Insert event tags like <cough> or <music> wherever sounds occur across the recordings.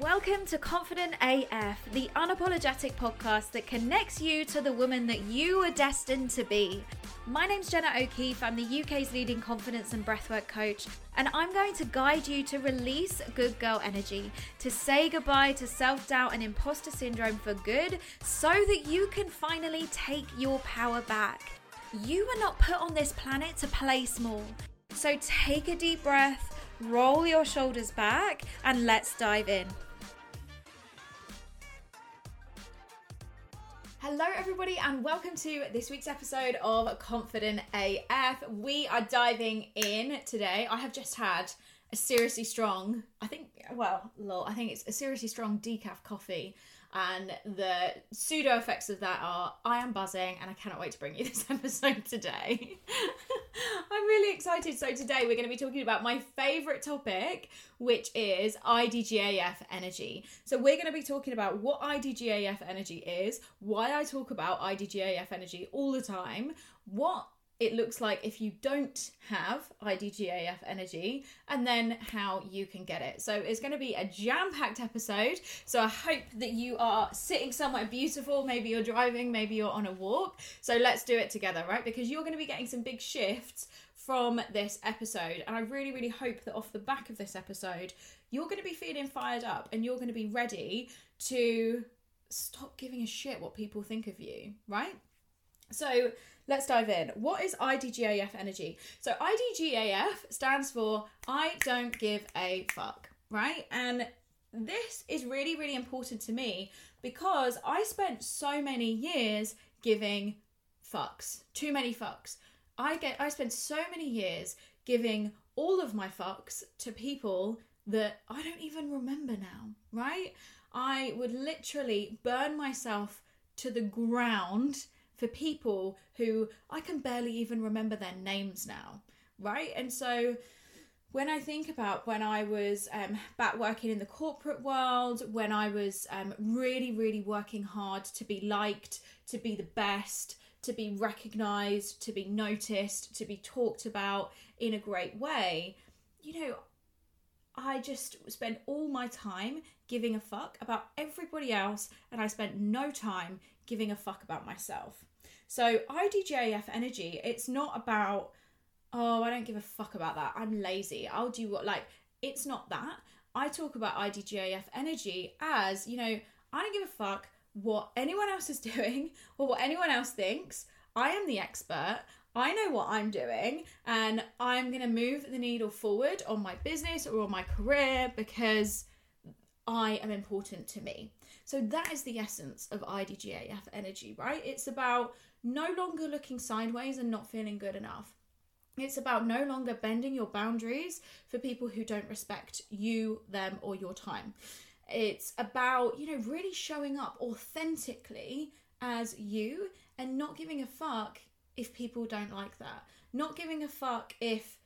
Welcome to Confident AF, the unapologetic podcast that connects you to the woman that you are destined to be. My name's Jenna O'Keefe. I'm the UK's leading confidence and breathwork coach, and I'm going to guide you to release good girl energy, to say goodbye to self doubt and imposter syndrome for good, so that you can finally take your power back. You were not put on this planet to play small. So take a deep breath, roll your shoulders back, and let's dive in. Hello, everybody, and welcome to this week's episode of Confident AF. We are diving in today. I have just had a seriously strong, I think, well, lol, I think it's a seriously strong decaf coffee and the pseudo effects of that are I am buzzing and I cannot wait to bring you this <laughs> episode today. <laughs> I'm really excited. So, today we're going to be talking about my favorite topic, which is IDGAF energy. So, we're going to be talking about what IDGAF energy is, why I talk about IDGAF energy all the time, what it looks like if you don't have IDGAF energy, and then how you can get it. So it's going to be a jam packed episode. So I hope that you are sitting somewhere beautiful. Maybe you're driving, maybe you're on a walk. So let's do it together, right? Because you're going to be getting some big shifts from this episode. And I really, really hope that off the back of this episode, you're going to be feeling fired up and you're going to be ready to stop giving a shit what people think of you, right? So let's dive in. What is IDGAF energy? So IDGAF stands for I don't give a fuck, right? And this is really, really important to me because I spent so many years giving fucks, too many fucks. I get I spent so many years giving all of my fucks to people that I don't even remember now, right? I would literally burn myself to the ground for people who I can barely even remember their names now, right? And so when I think about when I was um, back working in the corporate world, when I was um, really, really working hard to be liked, to be the best, to be recognized, to be noticed, to be talked about in a great way, you know, I just spent all my time giving a fuck about everybody else, and I spent no time giving a fuck about myself. So IDGAF energy, it's not about, oh, I don't give a fuck about that. I'm lazy. I'll do what, like, it's not that. I talk about IDGAF energy as, you know, I don't give a fuck what anyone else is <laughs> doing or what anyone else thinks. I am the expert. I know what I'm doing and I'm going to move the needle forward on my business or on my career because I am important to me. So that is the essence of IDGAF energy, right? It's about no longer looking sideways and not feeling good enough. It's about no longer bending your boundaries for people who don't respect you, them, or your time. It's about, you know, really showing up authentically as you and not giving a fuck if people don't like that. Not giving a fuck if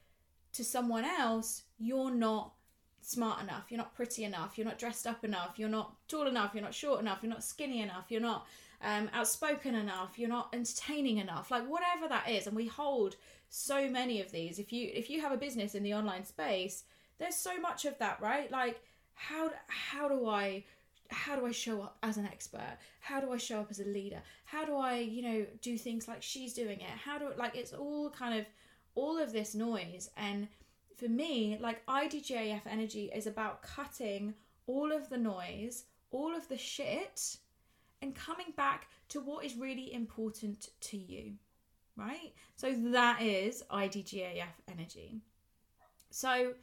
to someone else you're not smart enough, you're not pretty enough, you're not dressed up enough, you're not tall enough, you're not short enough, you're not skinny enough, you're not um, outspoken enough, you're not entertaining enough, like whatever that is. And we hold so many of these. If you if you have a business in the online space, there's so much of that, right? Like how how do I how do I show up as an expert? How do I show up as a leader? How do I, you know, do things like she's doing it? How do like it's all kind of all of this noise and for me, like IDGAF energy is about cutting all of the noise, all of the shit and coming back to what is really important to you, right? So that is IDGAF energy. So,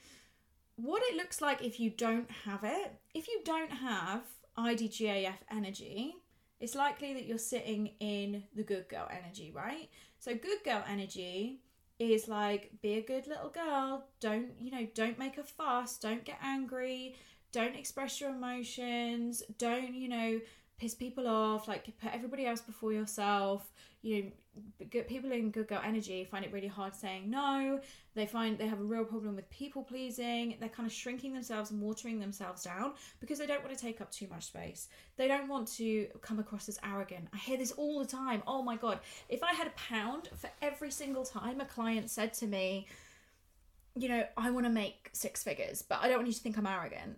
what it looks like if you don't have it, if you don't have IDGAF energy, it's likely that you're sitting in the good girl energy, right? So, good girl energy is like be a good little girl, don't, you know, don't make a fuss, don't get angry, don't express your emotions, don't, you know, piss people off, like put everybody else before yourself. You know, people in good girl energy find it really hard saying no. They find they have a real problem with people pleasing. They're kind of shrinking themselves and watering themselves down because they don't want to take up too much space. They don't want to come across as arrogant. I hear this all the time. Oh my god, if I had a pound for every single time a client said to me, you know, I want to make six figures, but I don't want you to think I'm arrogant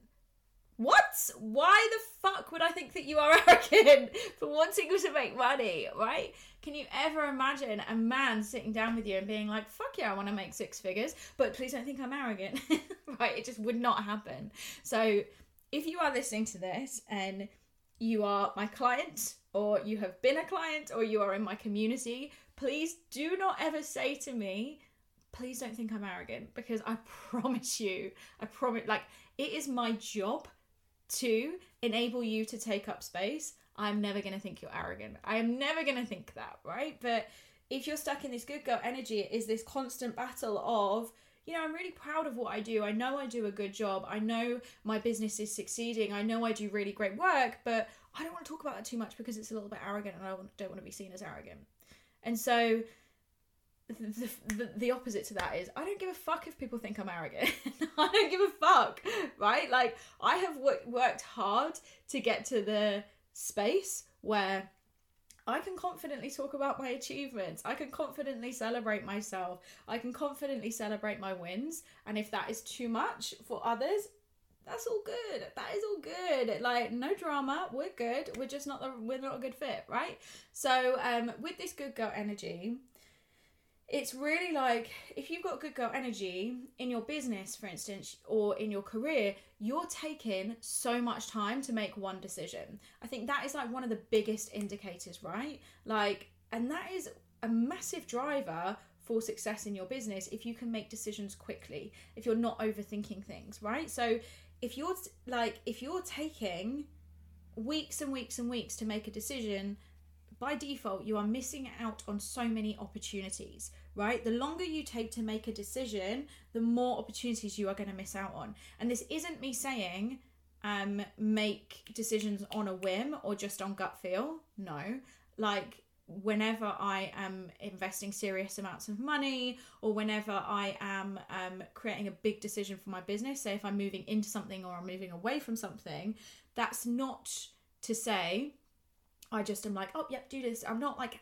What? Why the fuck would I think that you are <laughs> arrogant for wanting to make money, right? Can you ever imagine a man sitting down with you and being like, fuck yeah, I want to make six figures, but please don't think I'm arrogant, <laughs> right? It just would not happen. So if you are listening to this and you are my client, or you have been a client, or you are in my community, please do not ever say to me, please don't think I'm arrogant because I <laughs> promise you, I promise, like, it is my job to enable you to take up space. I'm never going to think you're arrogant. I am never going to think that, right? But if you're stuck in this good girl energy, it is this constant battle of, you know, I'm really proud of what I do. I know I do a good job. I know my business is succeeding. I know I do really great work, but I don't want to talk about that too much because it's a little bit arrogant and I don't want to be seen as arrogant. And so the, the, the opposite to that is I don't give a fuck if people think I'm arrogant. <laughs> I don't give a fuck, right? Like I have w- worked hard to get to the space where I can confidently talk about my achievements. I can confidently celebrate myself. I can confidently celebrate my wins. And if that is too much for others, that's all good. That is all good. Like no drama. We're good. We're just not the we're not a good fit, right? So um with this good girl energy, it's really like if you've got good girl energy in your business, for instance, or in your career, you're taking so much time to make one decision. I think that is like one of the biggest indicators, right? Like, and that is a massive driver for success in your business if you can make decisions quickly, if you're not overthinking things, right? So, if you're like, if you're taking weeks and weeks and weeks to make a decision, by default, you are missing out on so many opportunities, right? The longer you take to make a decision, the more opportunities you are going to miss out on. And this isn't me saying um, make decisions on a whim or just on gut feel. No. Like, whenever I am investing serious amounts of money or whenever I am um, creating a big decision for my business, say if I'm moving into something or I'm moving away from something, that's not to say I just am like, oh, yep, do this. I'm not like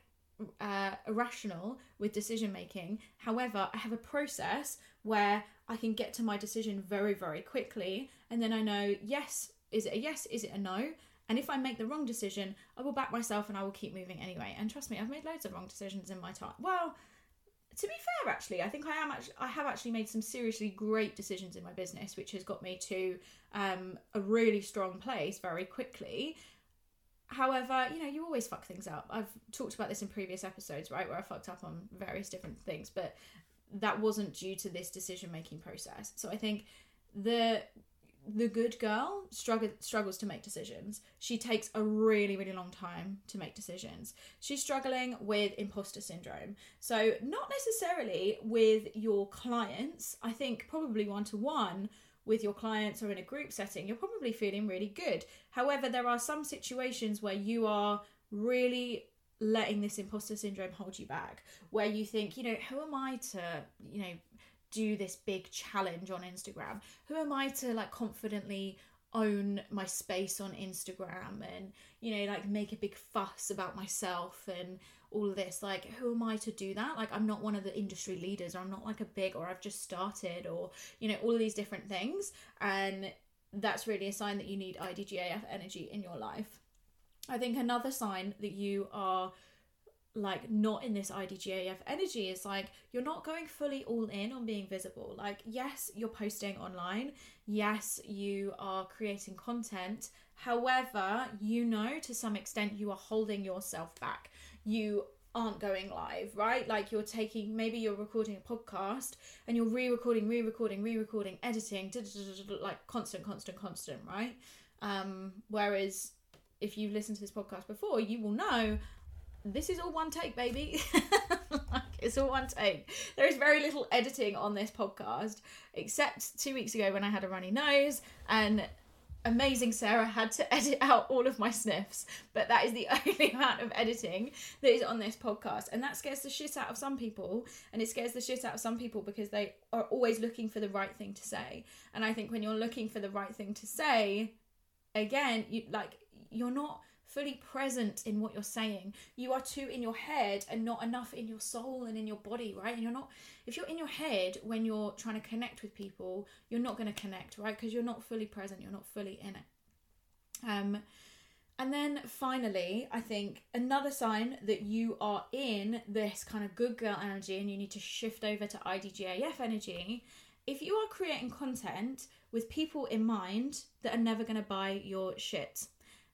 uh, irrational with decision making. However, I have a process where I can get to my decision very, very quickly. And then I know, yes, is it a yes? Is it a no? And if I make the wrong decision, I will back myself and I will keep moving anyway. And trust me, I've made loads of wrong decisions in my time. Well, to be fair, actually, I think I am actually I have actually made some seriously great decisions in my business, which has got me to um, a really strong place very quickly. However, you know, you always fuck things up. I've talked about this in previous episodes, right, where I fucked up on various different things, but that wasn't due to this decision making process. So I think the the good girl struggle, struggles to make decisions. She takes a really, really long time to make decisions. She's struggling with imposter syndrome. So, not necessarily with your clients, I think probably one to one with your clients or in a group setting, you're probably feeling really good. However, there are some situations where you are really letting this imposter syndrome hold you back, where you think, you know, who am I to, you know, do this big challenge on Instagram? Who am I to like confidently own my space on Instagram and, you know, like make a big fuss about myself and all of this like who am i to do that? Like i'm not one of the industry leaders or i'm not like a big or i've just started or you know all of these different things. And that's really a sign that you need idgaf energy in your life. I think another sign that you are like not in this IDGAF energy is like you're not going fully all in on being visible. Like, yes, you're posting online, yes, you are creating content. However, you know to some extent you are holding yourself back you aren't going live, right? Like you're taking, maybe you're recording a podcast and you're re recording, re recording, re recording, editing, like constant, constant, constant, right? Um, whereas if you've listened to this podcast before, you will know this is all one take, baby. <laughs> like, it's all one take. There is very little editing on this podcast, except two weeks ago when I had a runny nose and amazing Sarah had to <laughs> edit out all of my sniffs, but that is the <laughs> only amount of editing that is on this podcast. And that scares the shit out of some people. And it scares the shit out of some people because they are always looking for the right thing to say. And I think when you're looking for the right thing to say, again, you like you're not fully present in what you're saying. You are too in your head and not enough in your soul and in your body, right? And you're not, if you're in your head when you're trying to connect with people, you're not going to connect, right? Because you're not fully present, you're not fully in it. Um, and then finally, I think another sign that you are in this kind of good girl energy and you need to shift over to IDGAF energy. If you are creating content with people in mind that are never going to buy your shit.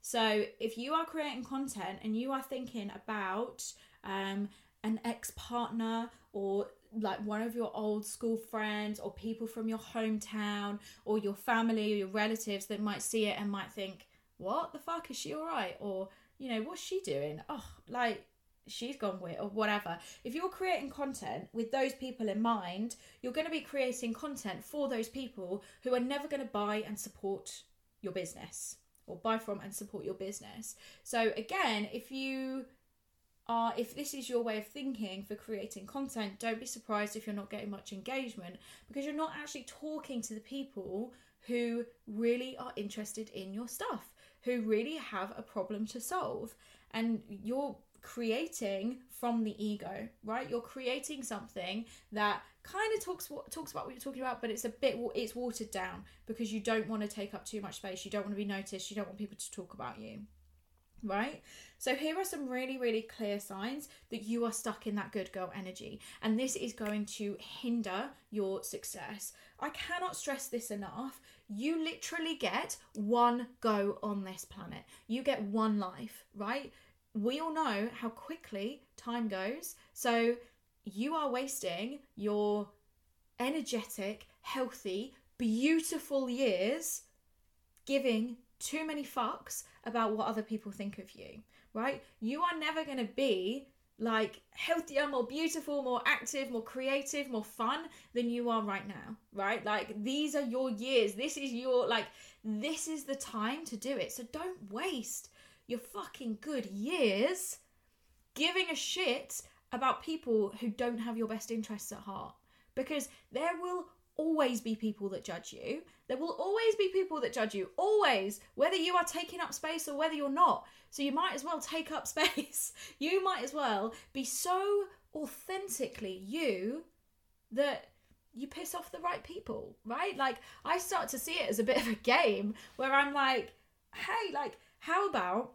So if you are creating content and you are thinking about um, an ex partner or like one of your old school friends or people from your hometown or your family or your relatives that might see it and might think, what the fuck? Is she all right or you know what's she doing? Oh like she's gone with or whatever. If you're creating content with those people in mind you're going to be creating content for those people who are never going to buy and support your business or buy from and support your business so again if you are if this is your way of thinking for creating content don't be surprised if you're not getting much engagement because you're not actually talking to the people who really are interested in your stuff who really have a problem to solve. And you're creating from the ego, right? You're creating something that kind of talks talks about what you're talking about, but it's a bit it's watered down because you don't want to take up too much space. You don't want to be noticed. You don't want people to talk about you right? So here are some really, really clear signs that you are stuck in that good girl energy, and this is going to hinder your success. I cannot stress this enough. You literally get one go on this planet, you get one life, right? We all know how quickly time goes, so you are wasting your energetic, healthy, beautiful years giving too many fucks about what other people think of you, right? You are never going to be like healthier, more beautiful, more active, more creative, more fun than you are right now, right? Like these are your years. This is your like this is the time to do it. So don't waste your fucking good years giving a shit about people who don't have your best interests at heart because there will always be people that judge you. There will always be people that judge you, always, whether you are taking up space or whether you're not. So you might as well take up <laughs> space. You might as well be so authentically you that you piss off the right people, right? Like, I start to see it as a bit of a game where I'm like, hey, like, how about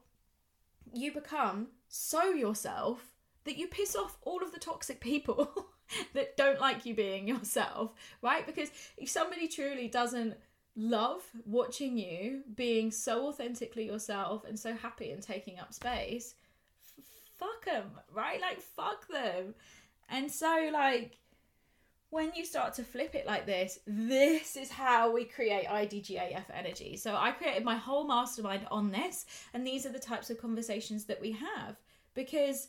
you become so yourself that you piss off all of the toxic people? <laughs> that don't like you being yourself, right? Because if somebody truly doesn't love watching you being so authentically yourself and so happy and taking up space, f- fuck them, right? Like, fuck them. And so, like, when you start to flip it like this, this is how we create IDGAF energy. So I created my whole mastermind on this, and these are the types of conversations that we have because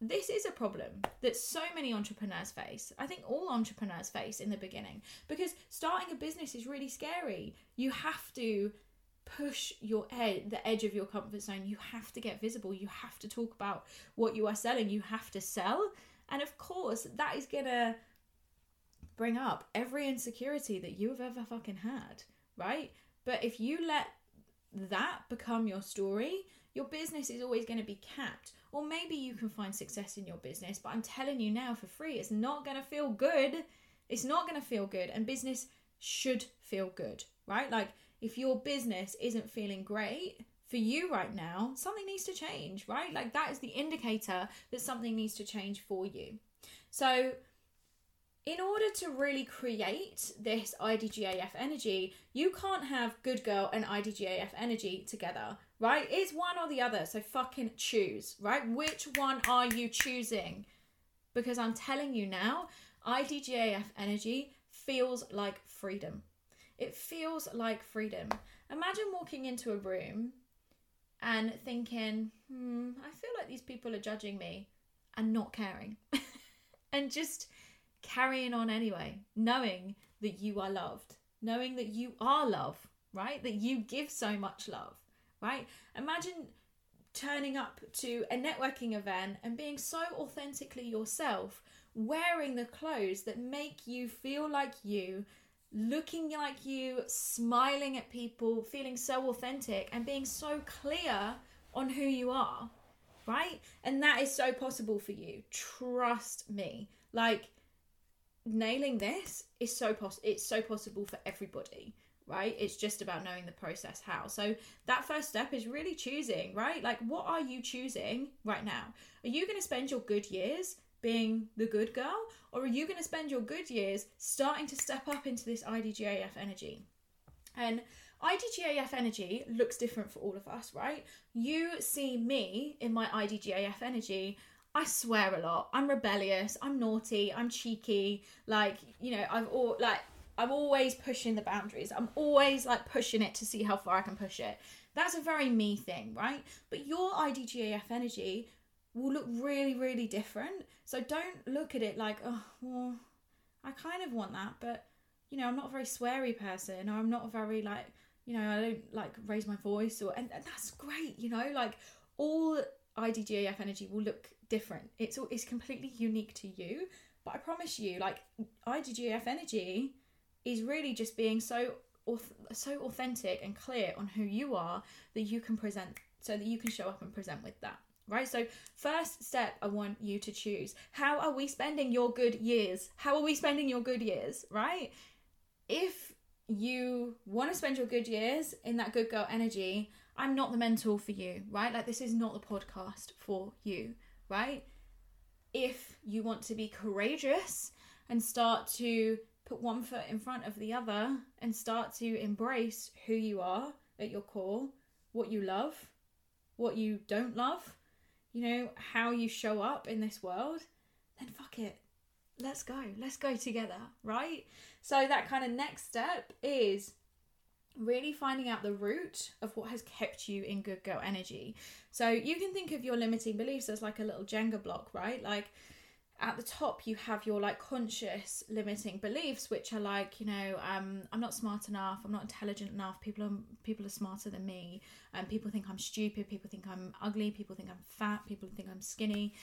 this is a problem that so many entrepreneurs face. I think all entrepreneurs face in the beginning because starting a business is really scary. You have to push your ed- the edge of your comfort zone. You have to get visible. You have to talk about what you are selling. You have to sell. And of course, that is going to bring up every insecurity that you have ever fucking had, right? But if you let that become your story, your business is always going to be capped or maybe you can find success in your business, but I'm telling you now for free, it's not going to feel good. It's not going to feel good. And business should feel good, right? Like if your business isn't feeling great for you right now, something needs to change, right? Like that is the indicator that something needs to change for you. So, in order to really create this IDGAF energy, you can't have good girl and IDGAF energy together right? It's one or the other. So fucking choose, right? Which one are you choosing? Because I'm telling you now, IDGAF energy feels like freedom. It feels like freedom. Imagine walking into a room and thinking, hmm, I feel like these people are judging me and not caring. <laughs> and just carrying on anyway, knowing that you are loved, knowing that you are love, right? That you give so much love right? Imagine turning up to a networking event and being so authentically yourself, wearing the clothes that make you feel like you, looking like you, smiling at people, feeling so authentic, and being so clear on who you are, right? And that is so possible for you. Trust me. Like nailing this is so poss it's so possible for everybody right it's just about knowing the process how so that first step is really choosing right like what are you choosing right now are you going to spend your good years being the good girl or are you going to spend your good years starting to step up into this idgaf energy and IDGAF energy looks different for all of us, right? You see me in my IDGAF energy. I swear a lot. I'm rebellious. I'm naughty. I'm cheeky. Like, you know, I've all like I'm always pushing the boundaries. I'm always like pushing it to see how far I can push it. That's a very me thing, right? But your IDGAF energy will look really, really different. So don't look at it like, oh, well, I kind of want that, but you know, I'm not a very sweary person, or I'm not a very like you know, I don't like raise my voice or and, and that's great, you know, like all IDGAF energy will look different. It's all it's completely unique to you. But I promise you, like IDGAF energy is really just being so so authentic and clear on who you are that you can present so that you can show up and present with that right so first step i want you to choose how are we spending your good years how are we spending your good years right if you want to spend your good years in that good girl energy, I'm not the mentor for you, right? Like, this is not the podcast for you, right? If you want to be courageous and start to put one foot in front of the other and start to embrace who you are at your core, what you love, what you don't love, you know, how you show up in this world, then fuck it let's go, let's go together, right? So, that kind of next step is really finding out the root of what has kept you in good girl energy. So, you can think of your limiting beliefs as like a little Jenga block, right? Like, at the top you have your like conscious limiting beliefs which are like you know um, i'm not smart enough i'm not intelligent enough people are people are smarter than me and um, people think i'm stupid people think i'm ugly people think i'm fat people think i'm skinny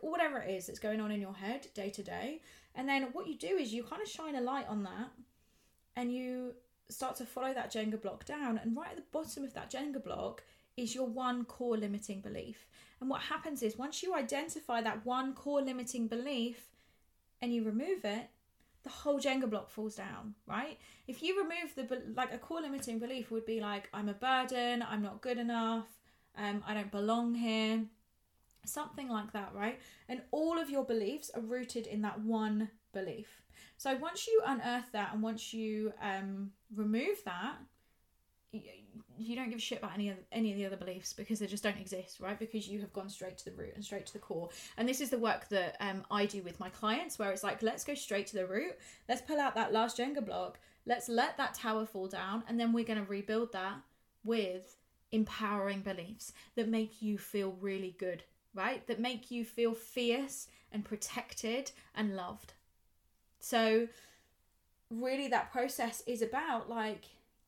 whatever it is that's going on in your head day to day and then what you do is you kind of shine a light on that and you start to follow that jenga block down and right at the bottom of that jenga block is your one core limiting belief and what happens is once you identify that one core limiting belief and you remove it, the whole Jenga block falls down, right? If you remove the like a core limiting belief would be like I'm a burden, I'm not good enough, um, I don't belong here, something like that, right? And all of your beliefs are rooted in that one belief. So once you unearth that and once you um, remove that, you you don't give a shit about any of any of the other beliefs because they just don't exist, right? Because you have gone straight to the root and straight to the core. And this is the work that um, I do with my clients, where it's like, let's go straight to the root. Let's pull out that last Jenga block. Let's let that tower fall down, and then we're going to rebuild that with empowering beliefs that make you feel really good, right? That make you feel fierce and protected and loved. So, really, that process is about like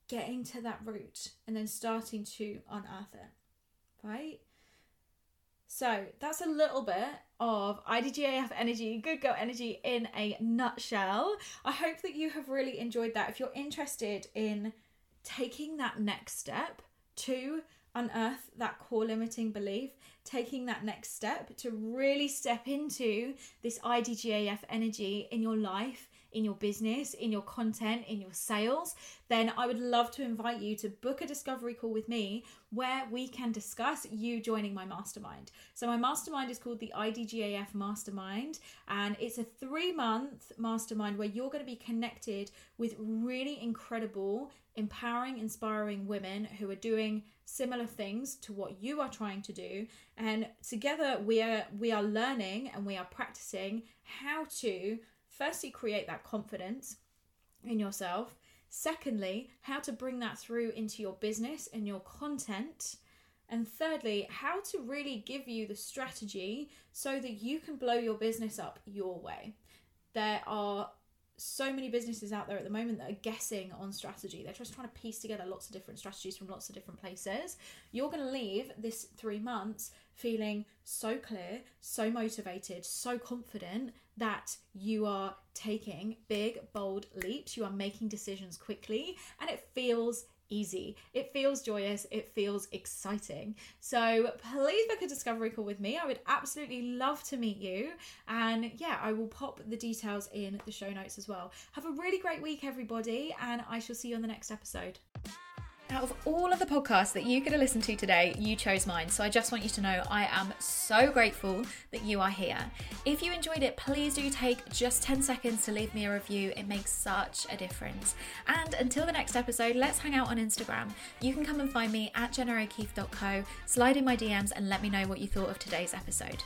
getting to that root and then starting to unearth it, right? So that's a little bit of IDGAF energy, good girl energy in a nutshell. I hope that you have really enjoyed that. If you're interested in taking that next step to unearth that core limiting belief, taking that next step to really step into this IDGAF energy in your life in your business, in your content, in your sales, then I would love to invite you to book a discovery call with me where we can discuss you joining my mastermind. So, my mastermind is called the IDGAF Mastermind, and it's a three month mastermind where you're going to be connected with really incredible, empowering, inspiring women who are doing similar things to what you are trying to do. And together we are we are learning and we are practicing how to firstly create that confidence in yourself. Secondly how to bring that through into your business and your content. And thirdly how to really give you the strategy so that you can blow your business up your way. There are so many businesses out there at the moment that are guessing on strategy. They're just trying to piece together lots of different strategies from lots of different places. You're going to leave this three months feeling so clear, so motivated, so confident that you are taking big, bold leaps. You are making decisions quickly, and it feels easy. It feels joyous, it feels exciting. So please book a discovery call with me. I would absolutely love to meet you. And yeah, I will pop the details in the show notes as well. Have a really great week, everybody, and I shall see you on the next episode. Out of all of the podcasts that you could have listened to today, you chose mine. So I just want you to know I am so grateful that you are here. If you enjoyed it, please do take just 10 seconds to leave me a review. It makes such a difference. And until the next episode, let's hang out on Instagram. You can come and find me at jennaokeefe.co, slide in my DMs, and let me know what you thought of today's episode.